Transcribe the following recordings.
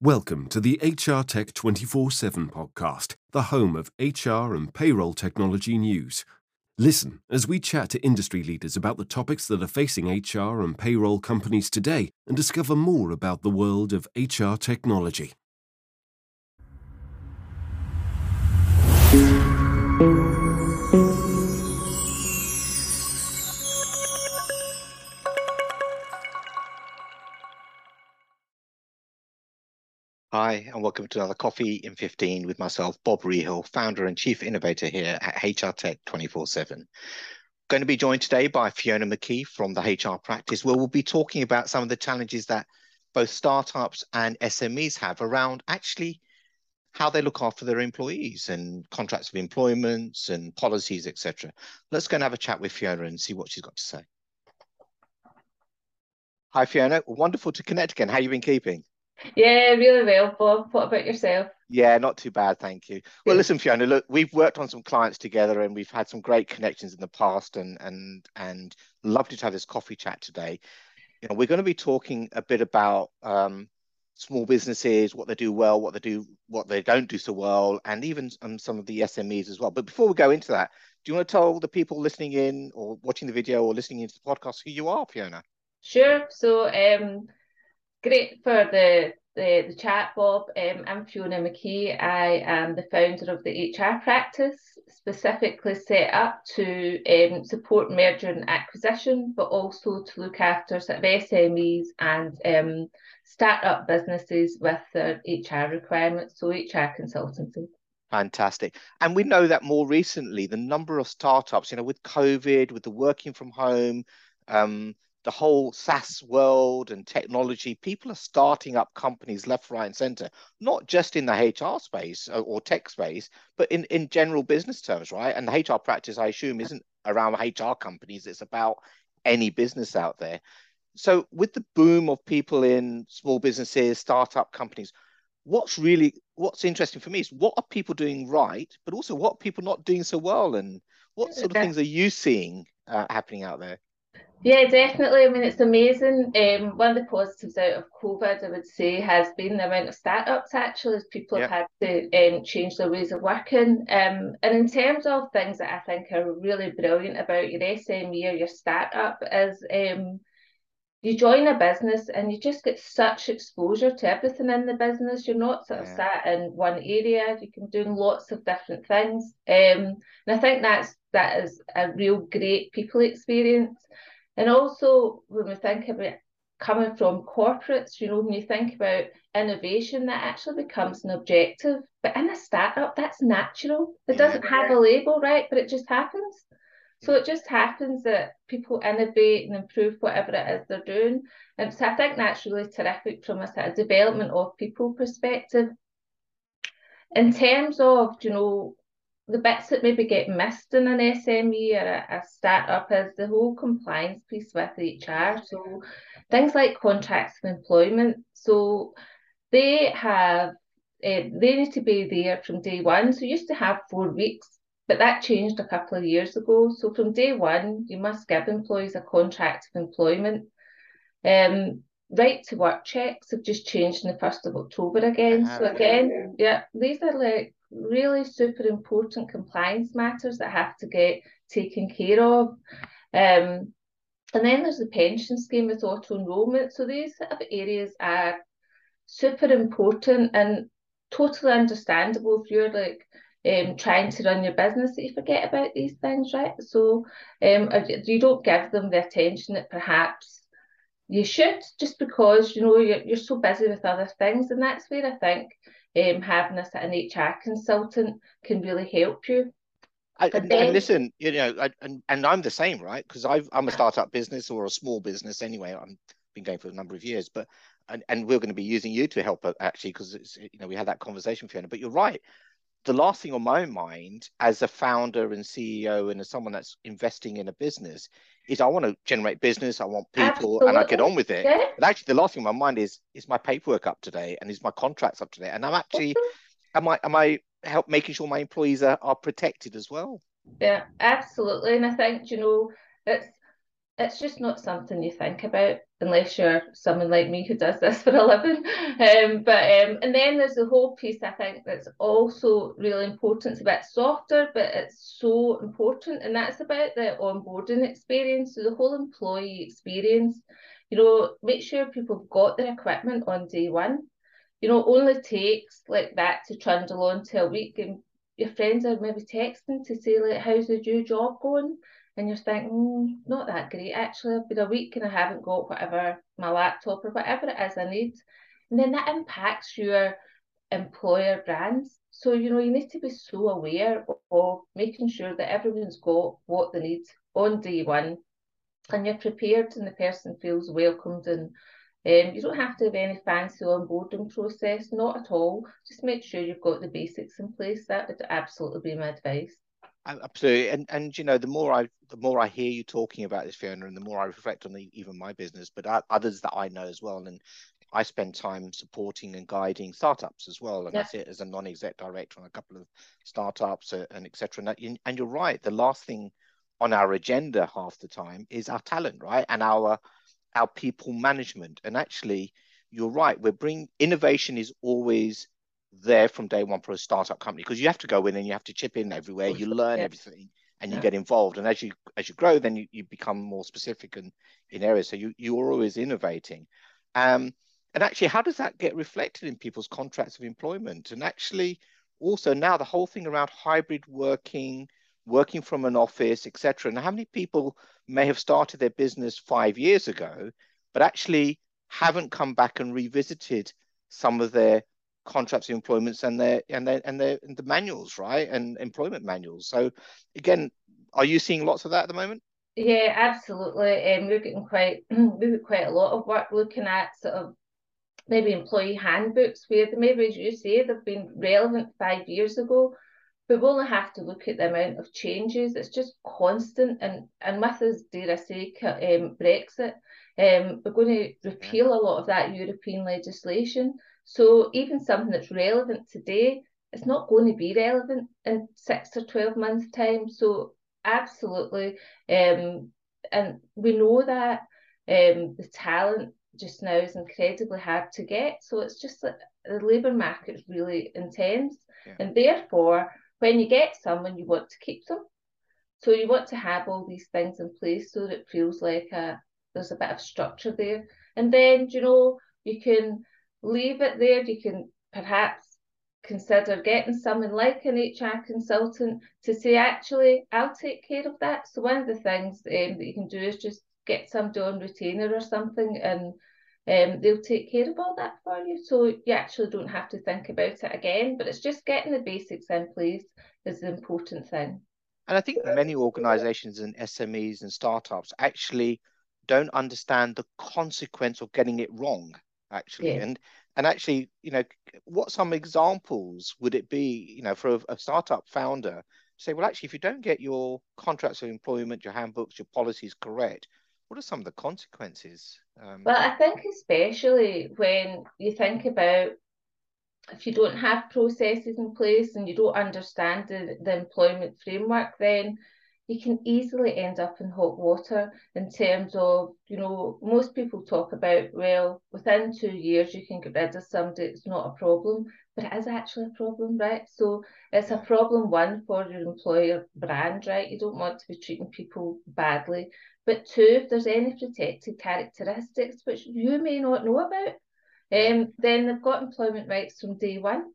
Welcome to the HR Tech 24 7 podcast, the home of HR and payroll technology news. Listen as we chat to industry leaders about the topics that are facing HR and payroll companies today and discover more about the world of HR technology. Hi, and welcome to another Coffee in 15 with myself, Bob Rehill, founder and chief innovator here at HR Tech 24 7. Going to be joined today by Fiona McKee from the HR practice, where we'll be talking about some of the challenges that both startups and SMEs have around actually how they look after their employees and contracts of employment and policies, etc. Let's go and have a chat with Fiona and see what she's got to say. Hi, Fiona. Wonderful to connect again. How you been keeping? Yeah, really well, Bob. What about yourself? Yeah, not too bad, thank you. Well, listen, Fiona, look, we've worked on some clients together and we've had some great connections in the past and and and lovely to have this coffee chat today. You know, we're going to be talking a bit about um, small businesses, what they do well, what they do, what they don't do so well, and even um, some of the SMEs as well. But before we go into that, do you want to tell the people listening in or watching the video or listening into the podcast who you are, Fiona? Sure. So, um, great for the the, the chat, Bob. Um, I'm Fiona McKee. I am the founder of the HR practice, specifically set up to um, support merger and acquisition, but also to look after sort of SMEs and um, start-up businesses with their HR requirements, so HR consultancy. Fantastic. And we know that more recently, the number of startups, you know, with COVID, with the working from home, um, the whole SaaS world and technology, people are starting up companies left, right, and center, not just in the HR space uh, or tech space, but in, in general business terms, right? And the HR practice, I assume, isn't around HR companies, it's about any business out there. So, with the boom of people in small businesses, startup companies, what's really what's interesting for me is what are people doing right, but also what are people not doing so well, and what sort of things are you seeing uh, happening out there? Yeah, definitely. I mean, it's amazing. Um, one of the positives out of COVID, I would say, has been the amount of startups actually, as people have had to um, change their ways of working. Um, and in terms of things that I think are really brilliant about your SME or your startup is um, you join a business and you just get such exposure to everything in the business. You're not sort of yeah. sat in one area. You can do lots of different things. Um, and I think that's that is a real great people experience. And also, when we think about coming from corporates, you know, when you think about innovation, that actually becomes an objective. But in a startup, that's natural. It doesn't have a label, right? But it just happens. So it just happens that people innovate and improve whatever it is they're doing. And so I think that's really terrific from a sort of development of people perspective. In terms of, you know, the bits that maybe get missed in an SME or a, a startup is the whole compliance piece with HR. So things like contracts of employment. So they have uh, they need to be there from day one. So used to have four weeks, but that changed a couple of years ago. So from day one, you must give employees a contract of employment. Um, right to work checks have just changed on the first of October again. So again, yeah, these are like really super important compliance matters that have to get taken care of. Um, and then there's the pension scheme with auto enrolment. So these sort of areas are super important and totally understandable if you're like um, trying to run your business that you forget about these things, right? So um, you don't give them the attention that perhaps you should just because you know you're, you're so busy with other things and that's where I think um, having a, an HR consultant can really help you. I, and, then, and, listen, you know, I, and, and I'm the same, right? Because I'm a startup business or a small business anyway. I've been going for a number of years, but and, and we're going to be using you to help actually because it's you know we had that conversation, Fiona. But you're right the last thing on my mind as a founder and CEO and as someone that's investing in a business is I want to generate business, I want people, Absolutely. and I get on with it. Yeah. But actually, the last thing in my mind is is my paperwork up to date and is my contracts up to date, and I'm actually am I am I help making sure my employees are, are protected as well. Yeah, absolutely, and I think you know it's it's just not something you think about unless you're someone like me who does this for a living. Um, but um, and then there's the whole piece I think that's also really important. It's a bit softer, but it's so important, and that's about the onboarding experience, so the whole employee experience. You know, make sure people have got their equipment on day one. You know, only takes like that to trundle on to a week, and your friends are maybe texting to say like, "How's the new job going?" And you're thinking, mm, not that great actually. I've been a week and I haven't got whatever my laptop or whatever it is I need. And then that impacts your employer brands. So, you know, you need to be so aware of making sure that everyone's got what they need on day one and you're prepared and the person feels welcomed and um, you don't have to have any fancy onboarding process, not at all. Just make sure you've got the basics in place. That would absolutely be my advice. Absolutely, and and you know the more I the more I hear you talking about this, Fiona, and the more I reflect on the, even my business, but others that I know as well, and I spend time supporting and guiding startups as well, and yeah. I sit as a non-exec director on a couple of startups uh, and etc. And, and you're right, the last thing on our agenda half the time is our talent, right, and our our people management. And actually, you're right, we're bring innovation is always there from day one for a startup company because you have to go in and you have to chip in everywhere. You learn yeah. everything and you yeah. get involved. And as you as you grow then you, you become more specific in, in areas. So you you're always innovating. Um and actually how does that get reflected in people's contracts of employment? And actually also now the whole thing around hybrid working working from an office etc and how many people may have started their business five years ago but actually haven't come back and revisited some of their contracts of employments and their and their and their and the manuals, right? And employment manuals. So again, are you seeing lots of that at the moment? Yeah, absolutely. Um, we're getting quite we have got quite a lot of work looking at sort of maybe employee handbooks where maybe as you say they've been relevant five years ago, but we only have to look at the amount of changes. It's just constant, and and with us, dare I say, um, Brexit, um, we're going to repeal a lot of that European legislation. So even something that's relevant today, it's not going to be relevant in six or 12 months' time. So absolutely. Um, and we know that um, the talent just now is incredibly hard to get. So it's just that the labour market is really intense. Yeah. And therefore, when you get someone, you want to keep them. So you want to have all these things in place so that it feels like a, there's a bit of structure there. And then, you know, you can leave it there. You can perhaps consider getting someone like an HR consultant to say, actually, I'll take care of that. So one of the things um, that you can do is just get somebody on retainer or something and um, they'll take care of all that for you. So you actually don't have to think about it again, but it's just getting the basics in place is the important thing. And I think many organizations and SMEs and startups actually don't understand the consequence of getting it wrong actually yeah. and and actually you know what some examples would it be you know for a, a startup founder say well actually if you don't get your contracts of employment your handbooks your policies correct what are some of the consequences um, well i think especially when you think about if you don't have processes in place and you don't understand the, the employment framework then you can easily end up in hot water in terms of, you know, most people talk about, well, within two years you can get rid of somebody, it's not a problem, but it is actually a problem, right? So it's a problem, one, for your employer brand, right? You don't want to be treating people badly. But two, if there's any protected characteristics which you may not know about, um, then they've got employment rights from day one.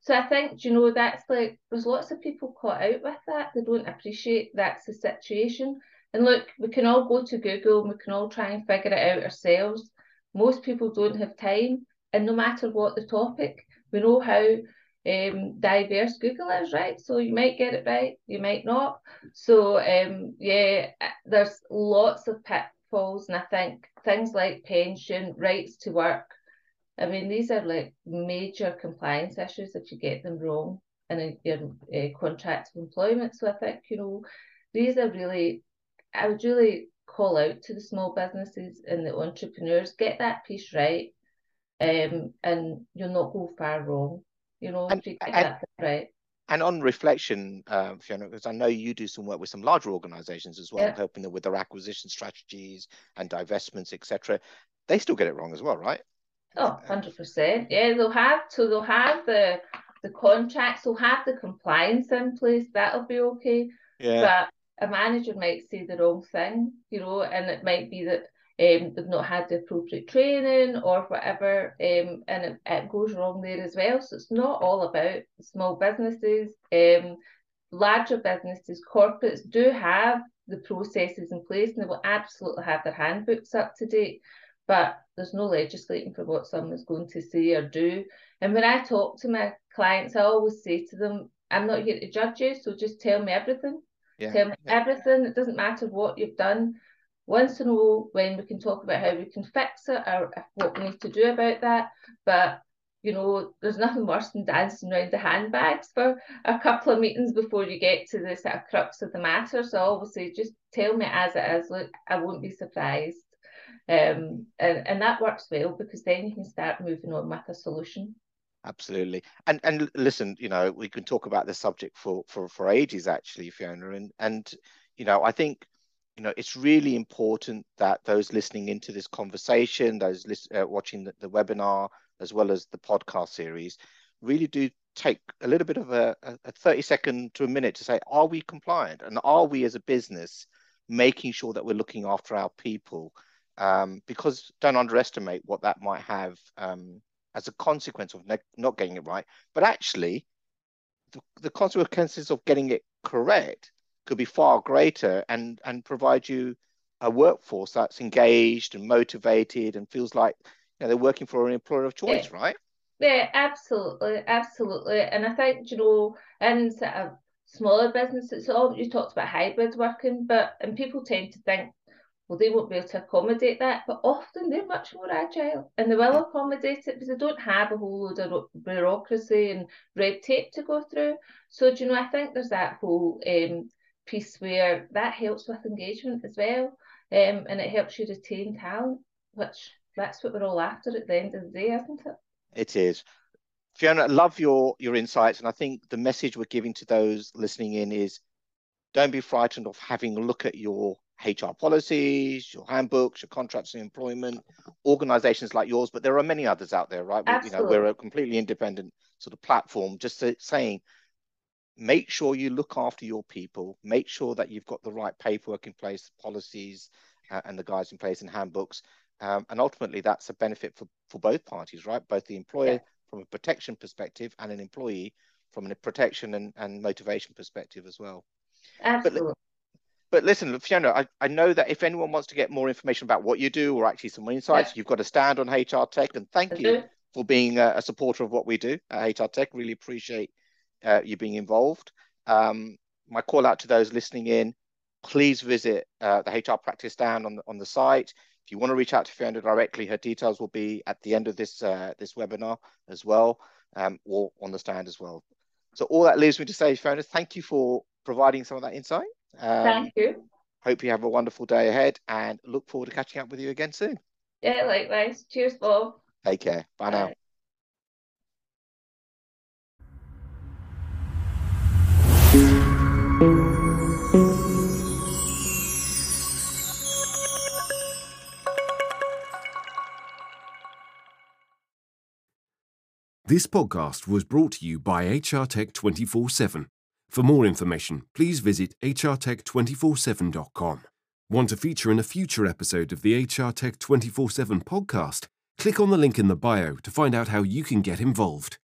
So I think, you know, that's like, there's lots of people caught out with that. They don't appreciate that's the situation. And look, we can all go to Google and we can all try and figure it out ourselves. Most people don't have time. And no matter what the topic, we know how um, diverse Google is, right? So you might get it right, you might not. So um, yeah, there's lots of pitfalls, and I think things like pension, rights to work, I mean, these are like major compliance issues if you get them wrong in your uh, contract of employment. So I think, you know, these are really, I would really call out to the small businesses and the entrepreneurs, get that piece right, um, and you'll not go far wrong, you know, and, if you get and, that right. and on reflection, uh, Fiona, because I know you do some work with some larger organizations as well, yeah. helping them with their acquisition strategies and divestments, etc. They still get it wrong as well, right? Oh, 100%. Yeah, they'll have to. They'll have the the contracts, they'll have the compliance in place. That'll be okay. Yeah. But a manager might say the wrong thing, you know, and it might be that um, they've not had the appropriate training or whatever, um, and it, it, goes wrong there as well. So it's not all about small businesses. Um, larger businesses, corporates do have the processes in place and they will absolutely have their handbooks up to date, but there's no legislating for what someone's going to say or do. And when I talk to my clients, I always say to them, I'm not here to judge you, so just tell me everything. Yeah. Tell me everything. It doesn't matter what you've done once in a while when we can talk about how we can fix it or what we need to do about that. But you know, there's nothing worse than dancing around the handbags for a couple of meetings before you get to the sort of crux of the matter. So I always say, just tell me as it is. Look, I won't be surprised. Um, and, and that works well because then you can start moving on with a solution. Absolutely. And and listen, you know, we can talk about this subject for for for ages actually, Fiona. And and you know, I think you know it's really important that those listening into this conversation those list, uh, watching the, the, webinar as well as the podcast series really do take a little bit of a, a 30 second to a minute to say are we compliant and are we as a business making sure that we're looking after our people um, because don't underestimate what that might have um, as a consequence of ne- not getting it right but actually the, the consequences of getting it correct could be far greater and and provide you a workforce that's engaged and motivated and feels like you know, they're working for an employer of choice, yeah. right? Yeah, absolutely, absolutely. And I think you know, in sort of smaller businesses, all you talked about hybrid working, but and people tend to think, well, they won't be able to accommodate that, but often they're much more agile and they will accommodate it because they don't have a whole load of bureaucracy and red tape to go through. So, do you know, I think there's that whole um, piece where that helps with engagement as well. Um, and it helps you retain talent, which that's what we're all after at the end of the day, isn't it? It is. Fiona, I love your your insights, and I think the message we're giving to those listening in is don't be frightened of having a look at your HR policies, your handbooks, your contracts of employment, organizations like yours, but there are many others out there, right? We, you know, we're a completely independent sort of platform, just saying make sure you look after your people, make sure that you've got the right paperwork in place, policies, uh, and the guides in place and handbooks. Um, and ultimately, that's a benefit for, for both parties, right? Both the employer yeah. from a protection perspective and an employee from a protection and, and motivation perspective as well. Absolutely. But, but listen, Fiona, I, I know that if anyone wants to get more information about what you do or actually some insights, yeah. you've got a stand on HR Tech. And thank you for being a, a, supporter of what we do at HR Tech. Really appreciate uh, you being involved. Um, my call out to those listening in, please visit uh, the HR practice stand on the, on the site. If you want to reach out to Fiona directly, her details will be at the end of this uh, this webinar as well, um, or on the stand as well. So all that leaves me to say, Fiona, thank you for providing some of that insight. Um, thank you. Hope you have a wonderful day ahead and look forward to catching up with you again soon. Yeah, likewise. Cheers, Bob. Take care. Bye, Bye. now. This podcast was brought to you by HR Tech 24 7. For more information, please visit hrtech247.com. Want to feature in a future episode of the HR Tech 24 7 podcast? Click on the link in the bio to find out how you can get involved.